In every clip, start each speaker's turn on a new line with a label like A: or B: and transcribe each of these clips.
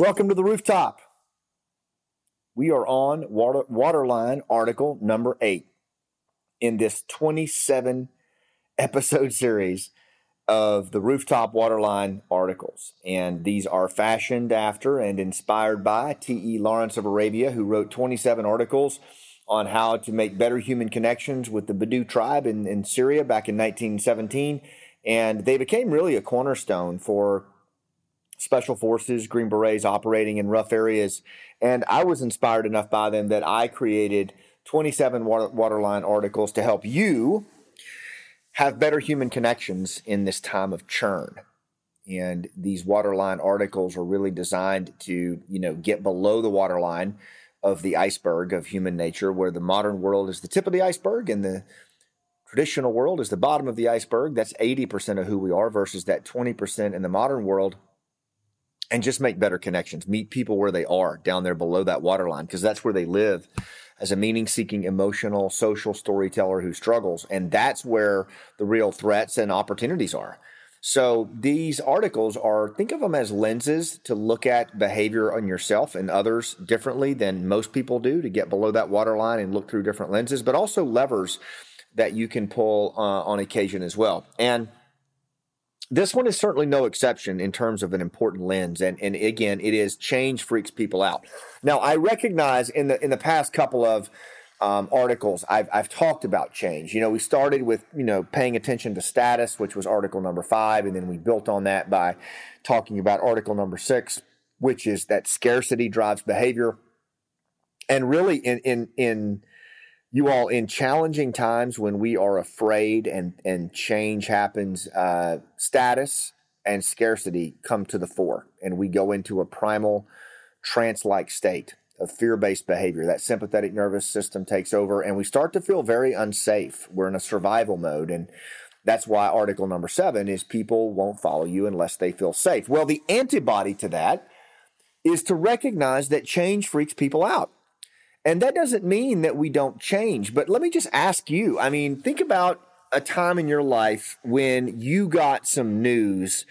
A: Welcome to the rooftop. We are on water, Waterline article number eight in this 27 episode series of the rooftop waterline articles. And these are fashioned after and inspired by T.E. Lawrence of Arabia, who wrote 27 articles on how to make better human connections with the Bedou tribe in, in Syria back in 1917. And they became really a cornerstone for special forces, Green Berets operating in rough areas. And I was inspired enough by them that I created 27 water, waterline articles to help you have better human connections in this time of churn. And these waterline articles are really designed to, you know, get below the waterline of the iceberg of human nature, where the modern world is the tip of the iceberg and the traditional world is the bottom of the iceberg. That's 80% of who we are versus that 20% in the modern world. And just make better connections. Meet people where they are down there below that waterline because that's where they live as a meaning seeking, emotional, social storyteller who struggles. And that's where the real threats and opportunities are. So these articles are, think of them as lenses to look at behavior on yourself and others differently than most people do to get below that waterline and look through different lenses, but also levers that you can pull uh, on occasion as well. And this one is certainly no exception in terms of an important lens. And, and again, it is change freaks people out. Now, I recognize in the in the past couple of um, articles, I've, I've talked about change. You know, we started with, you know, paying attention to status, which was article number five. And then we built on that by talking about article number six, which is that scarcity drives behavior. And really in, in, in, you all in challenging times when we are afraid and and change happens uh, status and scarcity come to the fore and we go into a primal trance-like state of fear-based behavior. That sympathetic nervous system takes over and we start to feel very unsafe. We're in a survival mode and that's why article number seven is people won't follow you unless they feel safe. Well the antibody to that is to recognize that change freaks people out and that doesn't mean that we don't change. But let me just ask you I mean, think about a time in your life when you got some news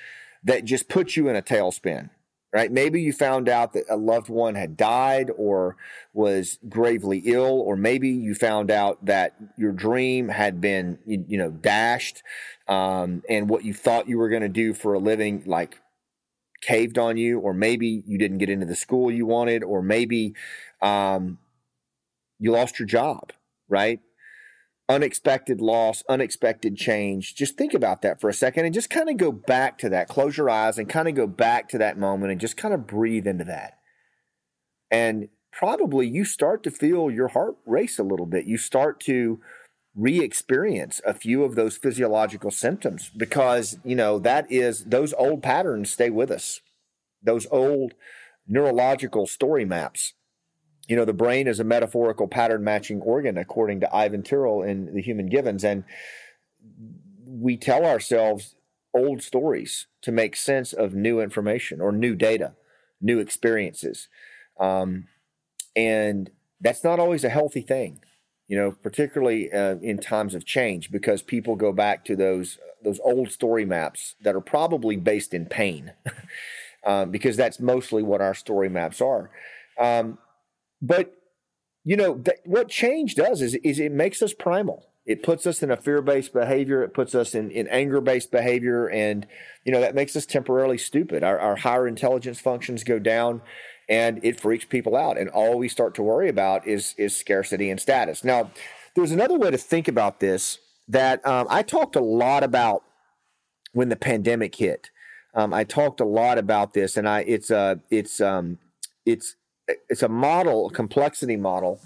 A: that just put you in a tailspin, right? Maybe you found out that a loved one had died or was gravely ill, or maybe you found out that your dream had been, you, know, dashed, um, and what you thought you were going to do for a living, like caved on you, or maybe you didn't get into the school you wanted, or maybe, um, you lost your job, right? Unexpected loss, unexpected change. Just think about that for a second and just kind of go back to that. Close your eyes and kind of go back to that moment and just kind of breathe into that. And probably you start to feel your heart race a little bit. You start to re experience a few of those physiological symptoms because, you know, that is those old patterns stay with us. Those old neurological story maps you know, the brain is a metaphorical pattern matching organ, according to Ivan Tyrrell in The Human Givens. And we tell ourselves old stories to make sense of new information or new data, new experiences. Um, and that's not always a healthy thing, you know, particularly uh, in times of change, because people go back to those those old story maps that are probably based in pain, um, because that's mostly what our story maps are. Um, but you know th- what change does is is it makes us primal. It puts us in a fear-based behavior. It puts us in, in anger-based behavior, and you know that makes us temporarily stupid. Our, our higher intelligence functions go down, and it freaks people out. And all we start to worry about is is scarcity and status. Now, there's another way to think about this that um, I talked a lot about when the pandemic hit. Um, I talked a lot about this, and I it's uh it's um it's it's a model, a complexity model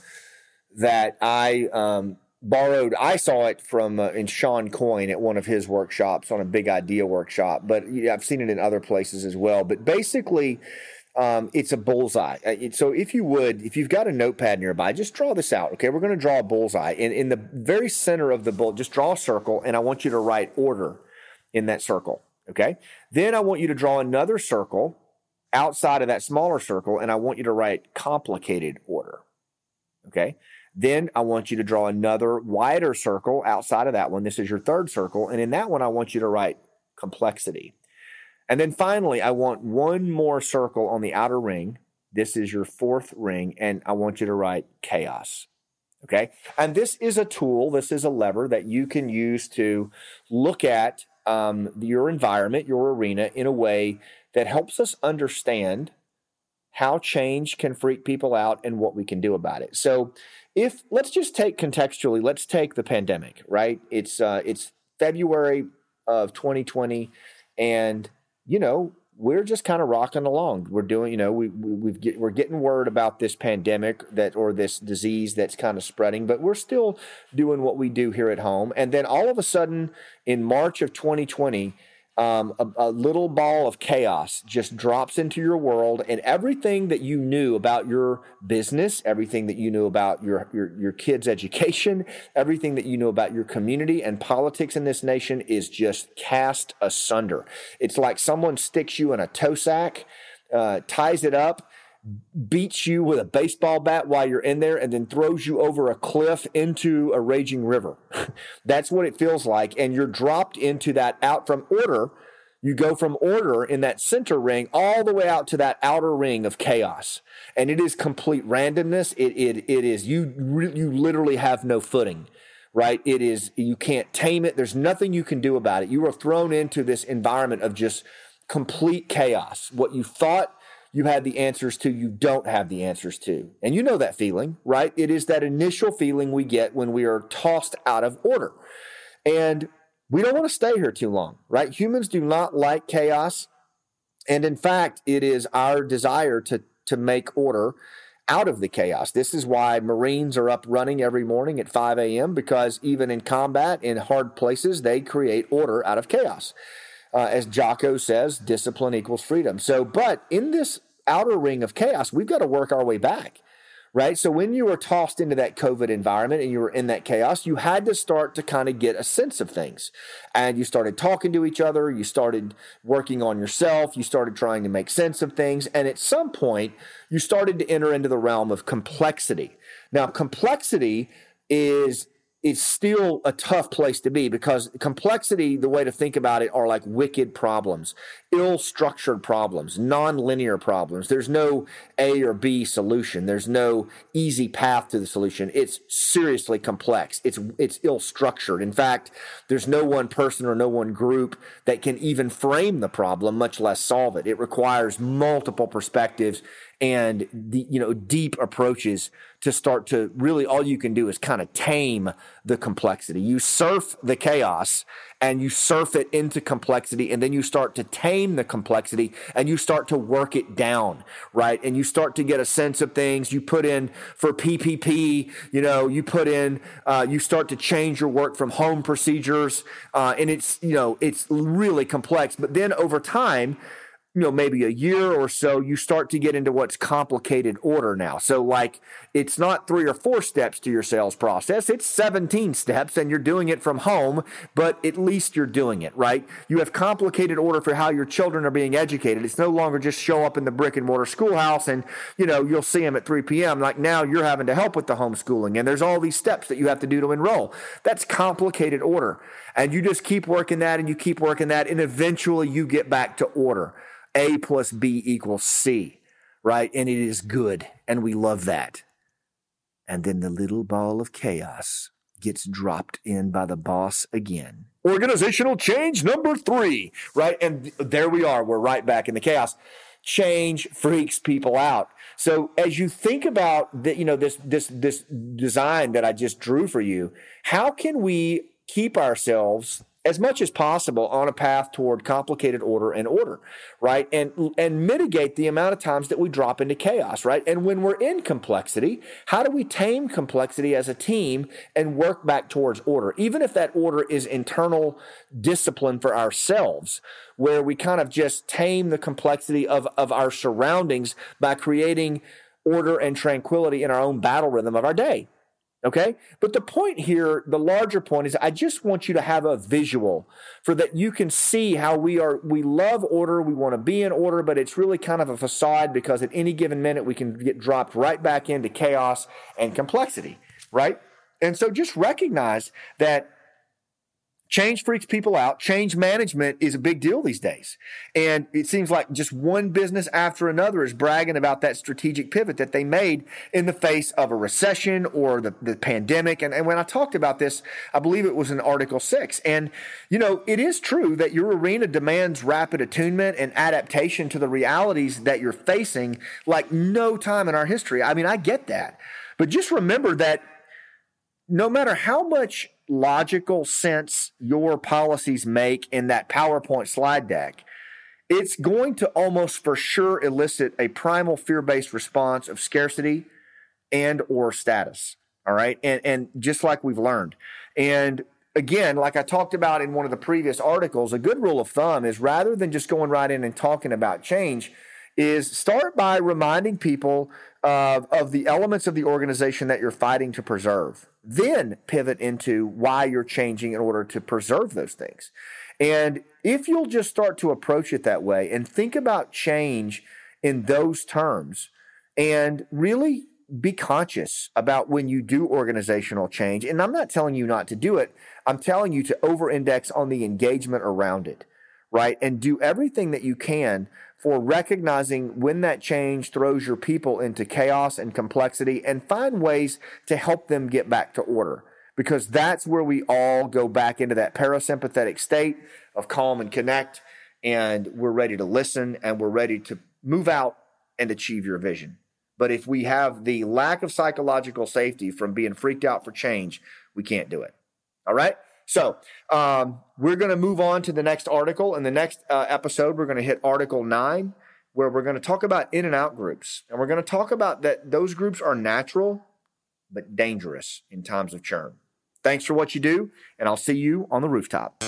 A: that I um, borrowed. I saw it from uh, in Shawn Coyne at one of his workshops on a big idea workshop, but yeah, I've seen it in other places as well. But basically, um, it's a bullseye. Uh, so if you would, if you've got a notepad nearby, just draw this out. Okay, we're going to draw a bullseye, and in the very center of the bull, just draw a circle, and I want you to write order in that circle. Okay, then I want you to draw another circle outside of that smaller circle and I want you to write complicated order. Okay. Then I want you to draw another wider circle outside of that one. This is your third circle. And in that one, I want you to write complexity. And then finally, I want one more circle on the outer ring. This is your fourth ring, and I want you to write chaos. Okay. And this is a tool, this is a lever that you can use to look at um, your environment, your arena in a way that helps us understand how change can freak people out and what we can do about it. So, if let's just take contextually, let's take the pandemic, right? It's uh, it's February of 2020, and you know we're just kind of rocking along. We're doing, you know, we, we have get, we're getting word about this pandemic that or this disease that's kind of spreading, but we're still doing what we do here at home. And then all of a sudden, in March of 2020, um, a, a, little ball of chaos just drops into your world, and everything that you knew about your business, everything that you knew about your, your, your kids' education, everything that you knew about your community and politics in this nation is just cast asunder. It's like someone sticks you in a tow sack, uh, ties it up, beats you with a baseball bat while you're in there and then throws you over a cliff into a raging river. That's what it feels like. And you're dropped into that out from order. You go from order in that center ring all the way out to that outer ring of chaos. And it is complete randomness. It, it, it is, you, you literally have no footing right? It is, you can't tame it. There's nothing you can do about it. You are thrown into this environment of just complete chaos. What you thought you had the answers to you don't have the answers to. And you know that feeling, right? It is that initial feeling we get when we are tossed out of order. And we don't want to stay here too long, right? Humans do not like chaos. And in fact, it is our desire to, to make order out of the chaos. This is why Marines are up running every morning at 5 a.m. because even in combat, in hard places, they create order out of chaos uh, as Jocko says, discipline equals freedom. So, but in this outer ring of chaos, we've got to work our way back, right? So, when you were tossed into that COVID environment and you were in that chaos, you had to start to kind of get a sense of things. And you started talking to each other, you started working on yourself, you started trying to make sense of things. And at some point, you started to enter into the realm of complexity. Now, complexity is it's still a tough place to be because complexity, the way to think about it, are like wicked problems, ill structured problems, non-linear problems. There's no A or B solution. There's no easy path to the solution. It's seriously complex. It's it's ill structured. In fact, there's no one person or no one group that can even frame the problem, much less solve it. It requires multiple perspectives and the you know deep approaches to start to really all you can do is kind of tame the complexity. You surf the chaos and you surf it into complexity and then you start to tame the complexity and you start to work it down, right? And you start to get a sense of things. You put in for PPP, you know, you put in, uh, you start to change your work from home procedures, uh, and it's, you know, it's really complex. But then over time, you know maybe a year or so you start to get into what's complicated order now. So like it's not three or four steps to your sales process. It's 17 steps and you're doing it from home but at least you're doing it right? You have complicated order for how your children are being educated. It's no longer just show up in the brick and mortar schoolhouse and you know you'll see them at 3 p.m like now you're having to help with the homeschooling and there's all these steps that you have to do to enroll. That's complicated order. And you just keep working that and you keep working that and eventually you get back to order a plus B equals C, right? And it is good. And we love that. And then the little ball of chaos gets dropped in by the boss again. Organizational change number three, right? And there we are. We're right back in the chaos. Change freaks people out. So as you think about that, you know, this, this, this design that I just drew for you, how can we keep ourselves as much as possible on a path toward complicated order and order, right? And and mitigate the amount of times that we drop into chaos, right? And when we're in complexity, how do we tame complexity as a team and work back towards order? Even if that order is internal discipline for ourselves, where we kind of just tame the complexity of, of our surroundings by creating order and tranquility in our own battle rhythm of our day. Okay. But the point here, the larger point is I just want you to have a visual for that you can see how we are, we love order. We want to be in order, but it's really kind of a facade because at any given minute we can get dropped right back into chaos and complexity. Right. And so just recognize that Change freaks people out. Change management is a big deal these days. And it seems like just one business after another is bragging about that strategic pivot that they made in the face of a recession or the, the pandemic. And, and when I talked about this, I believe it was in Article 6. And, you know, it is true that your arena demands rapid attunement and adaptation to the realities that you're facing like no time in our history. I mean, I get that. But just remember that no matter how much logical sense your policies make in that PowerPoint slide deck, it's going to almost for sure elicit a primal fear-based response of scarcity and or status. All right. And and just like we've learned. And again, like I talked about in one of the previous articles, a good rule of thumb is rather than just going right in and talking about change, is start by reminding people of, of the elements of the organization that you're fighting to preserve. Then pivot into why you're changing in order to preserve those things. And if you'll just start to approach it that way and think about change in those terms and really be conscious about when you do organizational change. And I'm not telling you not to do it, I'm telling you to over index on the engagement around it, right? And do everything that you can for recognizing when that change throws your people into chaos and complexity and find ways to help them get back to order. Because that's where we all go back into that parasympathetic state of calm and connect. And we're ready to listen and we're ready to move out and achieve your vision. But if we have the lack of psychological safety from being freaked out for change, we can't do it. All right. So um, we're going to move on to the next article. In the next uh, episode, we're going to hit Article 9, where we're going to talk about in and out groups. And we're going to talk about that those groups are natural, but dangerous in times of churn. Thanks for what you do, and I'll see you on the rooftop.